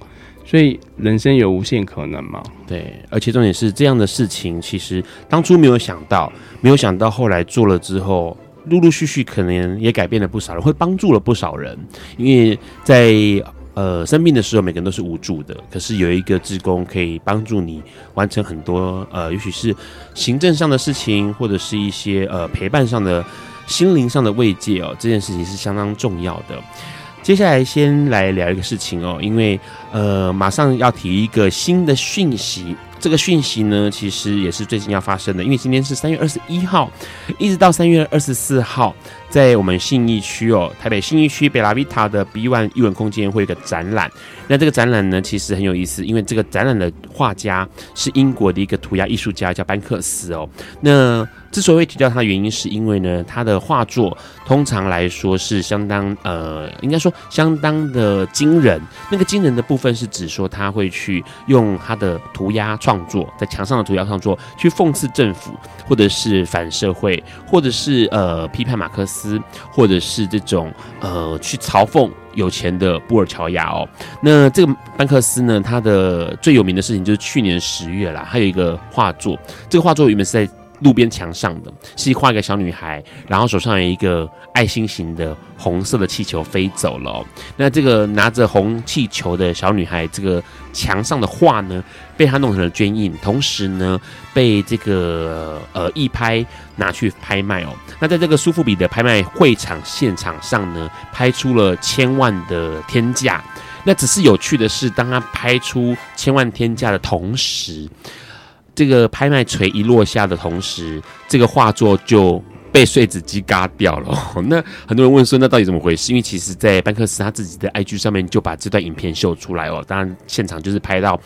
所以人生有无限可能嘛。对，而且重点是这样的事情，其实当初没有想到，没有想到后来做了之后，陆陆续续可能也改变了不少人，会帮助了不少人，因为在。呃，生病的时候，每个人都是无助的。可是有一个职工可以帮助你完成很多呃，也许是行政上的事情，或者是一些呃陪伴上的心灵上的慰藉哦。这件事情是相当重要的。接下来先来聊一个事情哦，因为呃，马上要提一个新的讯息。这个讯息呢，其实也是最近要发生的，因为今天是三月二十一号，一直到三月二十四号。在我们信义区哦，台北信义区贝拉维塔的 B One 艺文空间会有一个展览。那这个展览呢，其实很有意思，因为这个展览的画家是英国的一个涂鸦艺术家，叫班克斯哦。那之所以会提到他的原因，是因为呢，他的画作通常来说是相当呃，应该说相当的惊人。那个惊人的部分是指说他会去用他的涂鸦创作，在墙上的涂鸦创作去讽刺政府，或者是反社会，或者是呃批判马克思。斯或者是这种呃，去嘲讽有钱的布尔乔亚哦。那这个班克斯呢，他的最有名的事情就是去年十月啦，还有一个画作。这个画作原本是在路边墙上的，是画一个小女孩，然后手上有一个爱心型的红色的气球飞走了。那这个拿着红气球的小女孩，这个墙上的画呢，被她弄成了绢印，同时呢，被这个呃一拍拿去拍卖哦。那在这个苏富比的拍卖会场现场上呢，拍出了千万的天价。那只是有趣的是，当他拍出千万天价的同时，这个拍卖锤一落下的同时，这个画作就被碎纸机嘎掉了。那很多人问说，那到底怎么回事？因为其实，在班克斯他自己的 IG 上面就把这段影片秀出来哦。当然，现场就是拍到。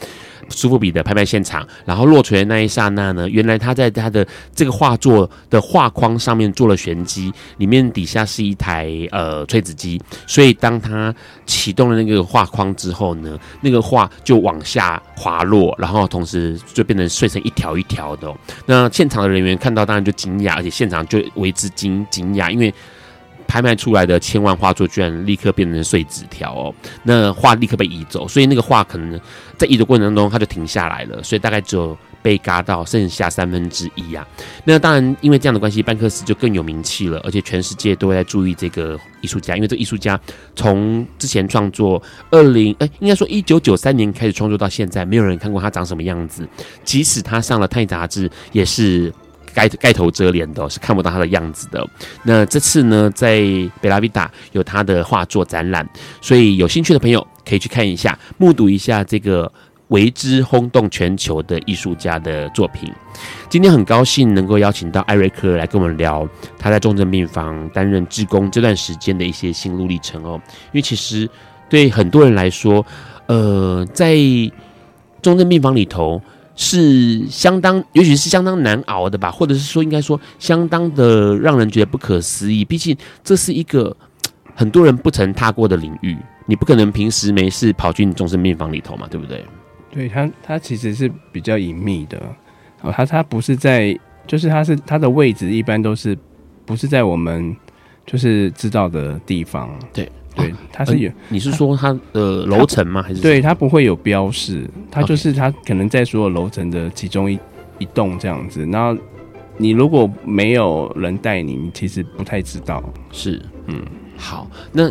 苏富比的拍卖现场，然后落锤的那一刹那呢，原来他在他的这个画作的画框上面做了玄机，里面底下是一台呃吹子机，所以当他启动了那个画框之后呢，那个画就往下滑落，然后同时就变成碎成一条一条的。那现场的人员看到当然就惊讶，而且现场就为之惊惊讶，因为拍卖出来的千万画作居然立刻变成碎纸条哦，那画立刻被移走，所以那个画可能在移的过程当中它就停下来了，所以大概只有被嘎到剩下三分之一啊。那当然因为这样的关系，班克斯就更有名气了，而且全世界都在注意这个艺术家，因为这个艺术家从之前创作二零哎，应该说一九九三年开始创作到现在，没有人看过他长什么样子，即使他上了《太》杂志，也是。盖盖头遮脸的，是看不到他的样子的。那这次呢，在贝拉维达有他的画作展览，所以有兴趣的朋友可以去看一下，目睹一下这个为之轰动全球的艺术家的作品。今天很高兴能够邀请到艾瑞克来跟我们聊他在重症病房担任志工这段时间的一些心路历程哦。因为其实对很多人来说，呃，在重症病房里头。是相当，也许是相当难熬的吧，或者是说，应该说相当的让人觉得不可思议。毕竟这是一个很多人不曾踏过的领域，你不可能平时没事跑去你终身病房里头嘛，对不对？对，它它其实是比较隐秘的，哦，它它不是在，就是它是它的位置一般都是不是在我们就是知道的地方，对。对，它是有。你是说它的楼层吗？还是对，它不会有标示，它就是它可能在所有楼层的其中一一栋这样子。然后你如果没有人带你，你其实不太知道。是，嗯，好。那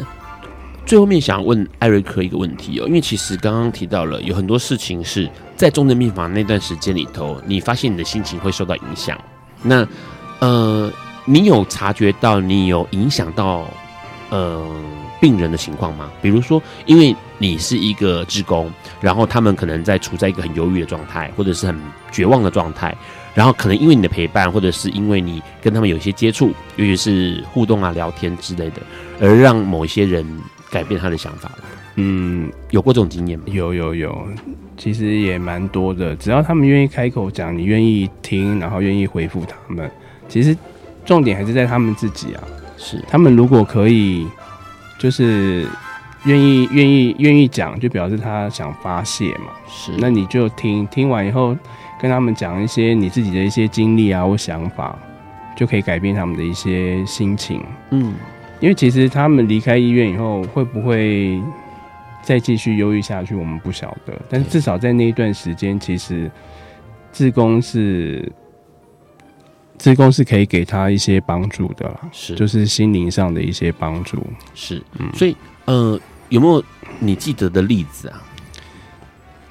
最后面想问艾瑞克一个问题哦，因为其实刚刚提到了有很多事情是在重症病房那段时间里头，你发现你的心情会受到影响。那呃，你有察觉到你有影响到呃？病人的情况吗？比如说，因为你是一个职工，然后他们可能在处在一个很忧郁的状态，或者是很绝望的状态，然后可能因为你的陪伴，或者是因为你跟他们有一些接触，尤其是互动啊、聊天之类的，而让某一些人改变他的想法。嗯，有过这种经验吗？有有有，其实也蛮多的。只要他们愿意开口讲，你愿意听，然后愿意回复他们，其实重点还是在他们自己啊。是，他们如果可以。就是愿意愿意愿意讲，就表示他想发泄嘛。是，那你就听听完以后，跟他们讲一些你自己的一些经历啊或想法，就可以改变他们的一些心情。嗯，因为其实他们离开医院以后，会不会再继续忧郁下去，我们不晓得。但是至少在那一段时间，其实志工是。志工是可以给他一些帮助的啦，是，就是心灵上的一些帮助，是，嗯，所以，呃，有没有你记得的例子啊？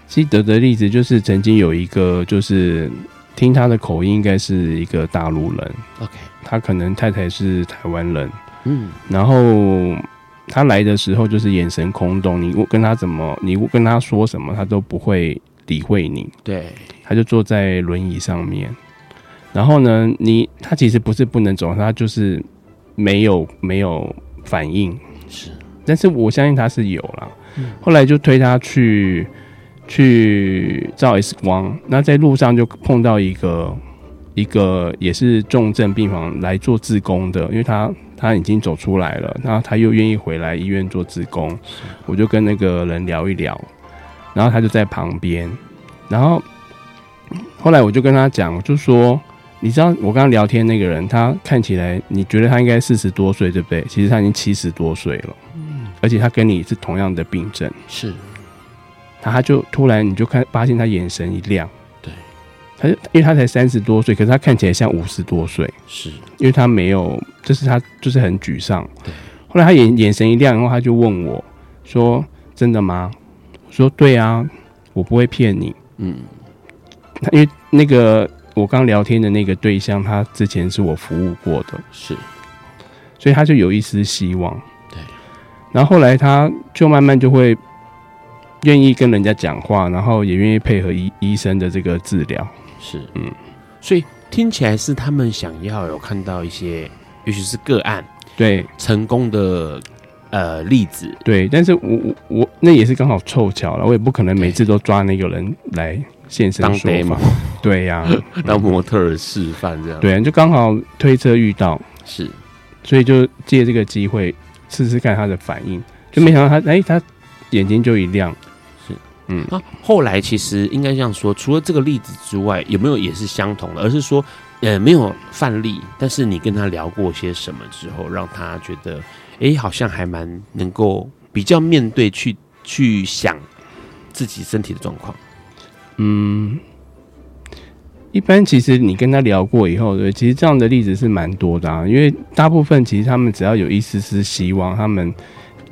记得的例子就是曾经有一个，就是听他的口音，应该是一个大陆人，OK，他可能太太是台湾人，嗯，然后他来的时候就是眼神空洞，你跟他怎么，你跟他说什么，他都不会理会你，对，他就坐在轮椅上面。然后呢，你他其实不是不能走，他就是没有没有反应。是，但是我相信他是有了。嗯。后来就推他去去照 X 光，那在路上就碰到一个一个也是重症病房来做自工的，因为他他已经走出来了，然后他又愿意回来医院做自工，我就跟那个人聊一聊，然后他就在旁边，然后后来我就跟他讲，就说。你知道我刚刚聊天那个人，他看起来你觉得他应该四十多岁，对不对？其实他已经七十多岁了，嗯，而且他跟你是同样的病症，是，他他就突然你就看发现他眼神一亮，对，他就因为他才三十多岁，可是他看起来像五十多岁，是因为他没有，就是他就是很沮丧，对。后来他眼眼神一亮，然后他就问我说：“真的吗？”我说：“对啊，我不会骗你。”嗯，他因为那个。我刚聊天的那个对象，他之前是我服务过的，是，所以他就有一丝希望。对，然后后来他就慢慢就会愿意跟人家讲话，然后也愿意配合医医生的这个治疗。是，嗯，所以听起来是他们想要有看到一些，也许是个案，对成功的呃例子。对，但是我我我那也是刚好凑巧了，我也不可能每次都抓那个人来。现身说法，对呀、啊，当模特儿示范这样，对，就刚好推车遇到，是，所以就借这个机会试试看他的反应，就没想到他，哎、欸，他眼睛就一亮，是，嗯，啊，后来其实应该这样说，除了这个例子之外，有没有也是相同的？而是说，呃没有范例，但是你跟他聊过些什么之后，让他觉得哎、欸，好像还蛮能够比较面对去去想自己身体的状况。嗯，一般其实你跟他聊过以后，对，其实这样的例子是蛮多的啊。因为大部分其实他们只要有一丝丝希望，他们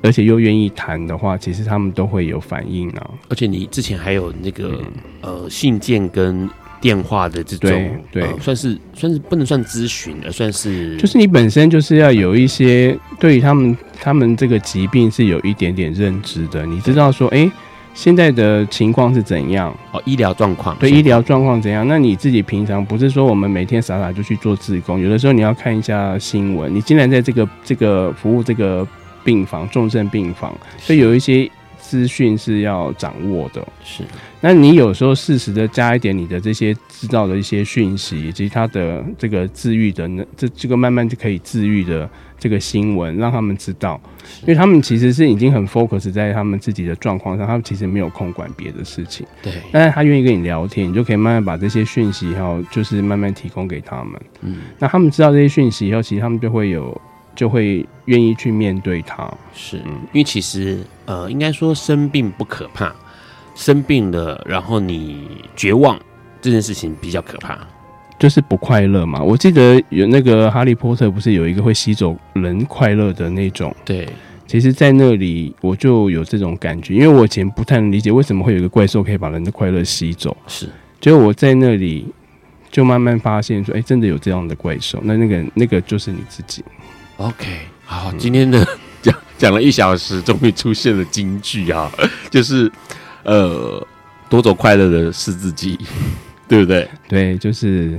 而且又愿意谈的话，其实他们都会有反应啊。而且你之前还有那个、嗯、呃信件跟电话的这种，对，算是算是不能算咨询，而算是就是你本身就是要有一些对于他们他们这个疾病是有一点点认知的，你知道说哎。欸现在的情况是怎样？哦，医疗状况。对，医疗状况怎样？那你自己平常不是说我们每天傻傻就去做自工？有的时候你要看一下新闻。你竟然在这个这个服务这个病房重症病房，所以有一些资讯是要掌握的。是。那你有时候适时的加一点你的这些知道的一些讯息，以及他的这个治愈的呢，这这个慢慢就可以治愈的。这个新闻让他们知道，因为他们其实是已经很 focus 在他们自己的状况上，他们其实没有空管别的事情。对，但是他愿意跟你聊天，你就可以慢慢把这些讯息，然后就是慢慢提供给他们。嗯，那他们知道这些讯息以后，其实他们就会有，就会愿意去面对它。是，嗯，因为其实呃，应该说生病不可怕，生病了然后你绝望这件事情比较可怕。就是不快乐嘛？我记得有那个哈利波特，不是有一个会吸走人快乐的那种？对，其实，在那里我就有这种感觉，因为我以前不太能理解为什么会有一个怪兽可以把人的快乐吸走。是，结果我在那里就慢慢发现说，哎、欸，真的有这样的怪兽。那那个那个就是你自己。OK，好，今天的 讲讲了一小时，终于出现了金句啊，就是呃，夺走快乐的是自己。对不对？对，就是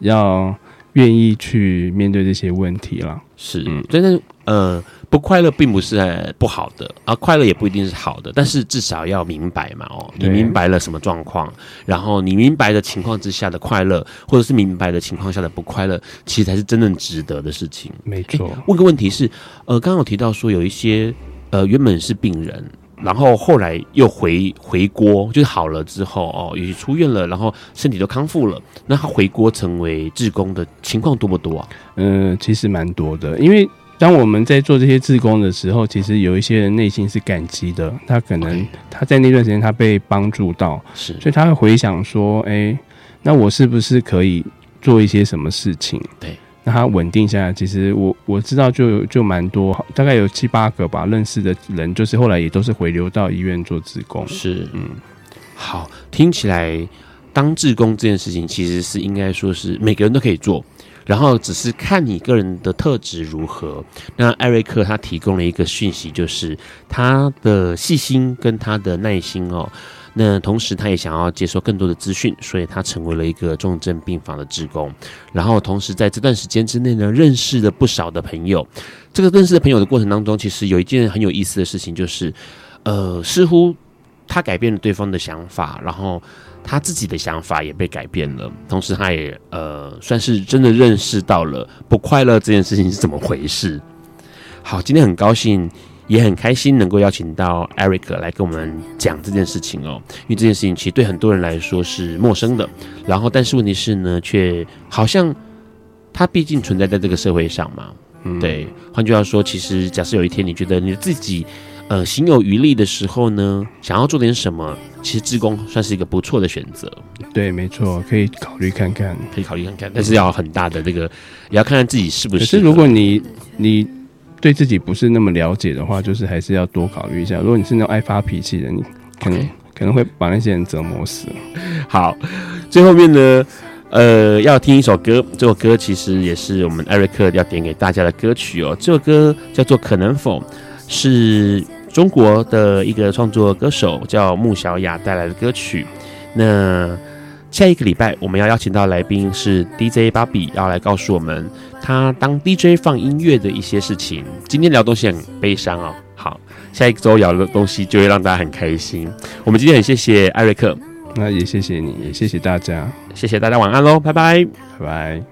要愿意去面对这些问题了。是，嗯，真的，呃，不快乐并不是不好的，而快乐也不一定是好的。但是至少要明白嘛，哦，你明白了什么状况，然后你明白的情况之下的快乐，或者是明白的情况下的不快乐，其实才是真正值得的事情。没错。问个问题是，呃，刚刚有提到说有一些，呃，原本是病人。然后后来又回回锅，就是好了之后哦，也出院了，然后身体都康复了。那他回锅成为志工的情况多不多啊？嗯、呃，其实蛮多的。因为当我们在做这些志工的时候，其实有一些人内心是感激的。他可能他在那段时间他被帮助到，是，所以他会回想说：“哎，那我是不是可以做一些什么事情？”对。那他稳定下来，其实我我知道就就蛮多，大概有七八个吧，认识的人，就是后来也都是回流到医院做志工。是，嗯，好，听起来当志工这件事情，其实是应该说是每个人都可以做，然后只是看你个人的特质如何。那艾瑞克他提供了一个讯息，就是他的细心跟他的耐心哦。那同时，他也想要接受更多的资讯，所以他成为了一个重症病房的职工。然后，同时在这段时间之内呢，认识了不少的朋友。这个认识的朋友的过程当中，其实有一件很有意思的事情，就是，呃，似乎他改变了对方的想法，然后他自己的想法也被改变了。同时，他也呃，算是真的认识到了不快乐这件事情是怎么回事。好，今天很高兴。也很开心能够邀请到 Eric 来跟我们讲这件事情哦，因为这件事情其实对很多人来说是陌生的。然后，但是问题是呢，却好像他毕竟存在在这个社会上嘛。嗯，对。换句话说，其实假设有一天你觉得你自己呃行有余力的时候呢，想要做点什么，其实志工算是一个不错的选择。对，没错，可以考虑看看，可以考虑看看，但是要很大的这个，也要看看自己是不是。可是如果你你。对自己不是那么了解的话，就是还是要多考虑一下。如果你是那种爱发脾气的，你可能 Okay. 可能会把那些人折磨死。好，最后面呢，呃，要听一首歌。这首歌其实也是我们艾瑞克要点给大家的歌曲哦。这首歌叫做《可能否》，是中国的一个创作歌手叫穆小雅带来的歌曲。那下一个礼拜我们要邀请到来宾是 DJ 芭比，要来告诉我们他当 DJ 放音乐的一些事情。今天聊东西很悲伤哦，好，下一周聊的东西就会让大家很开心。我们今天很谢谢艾瑞克，那也谢谢你，也谢谢大家，谢谢大家，晚安喽，拜拜，拜拜。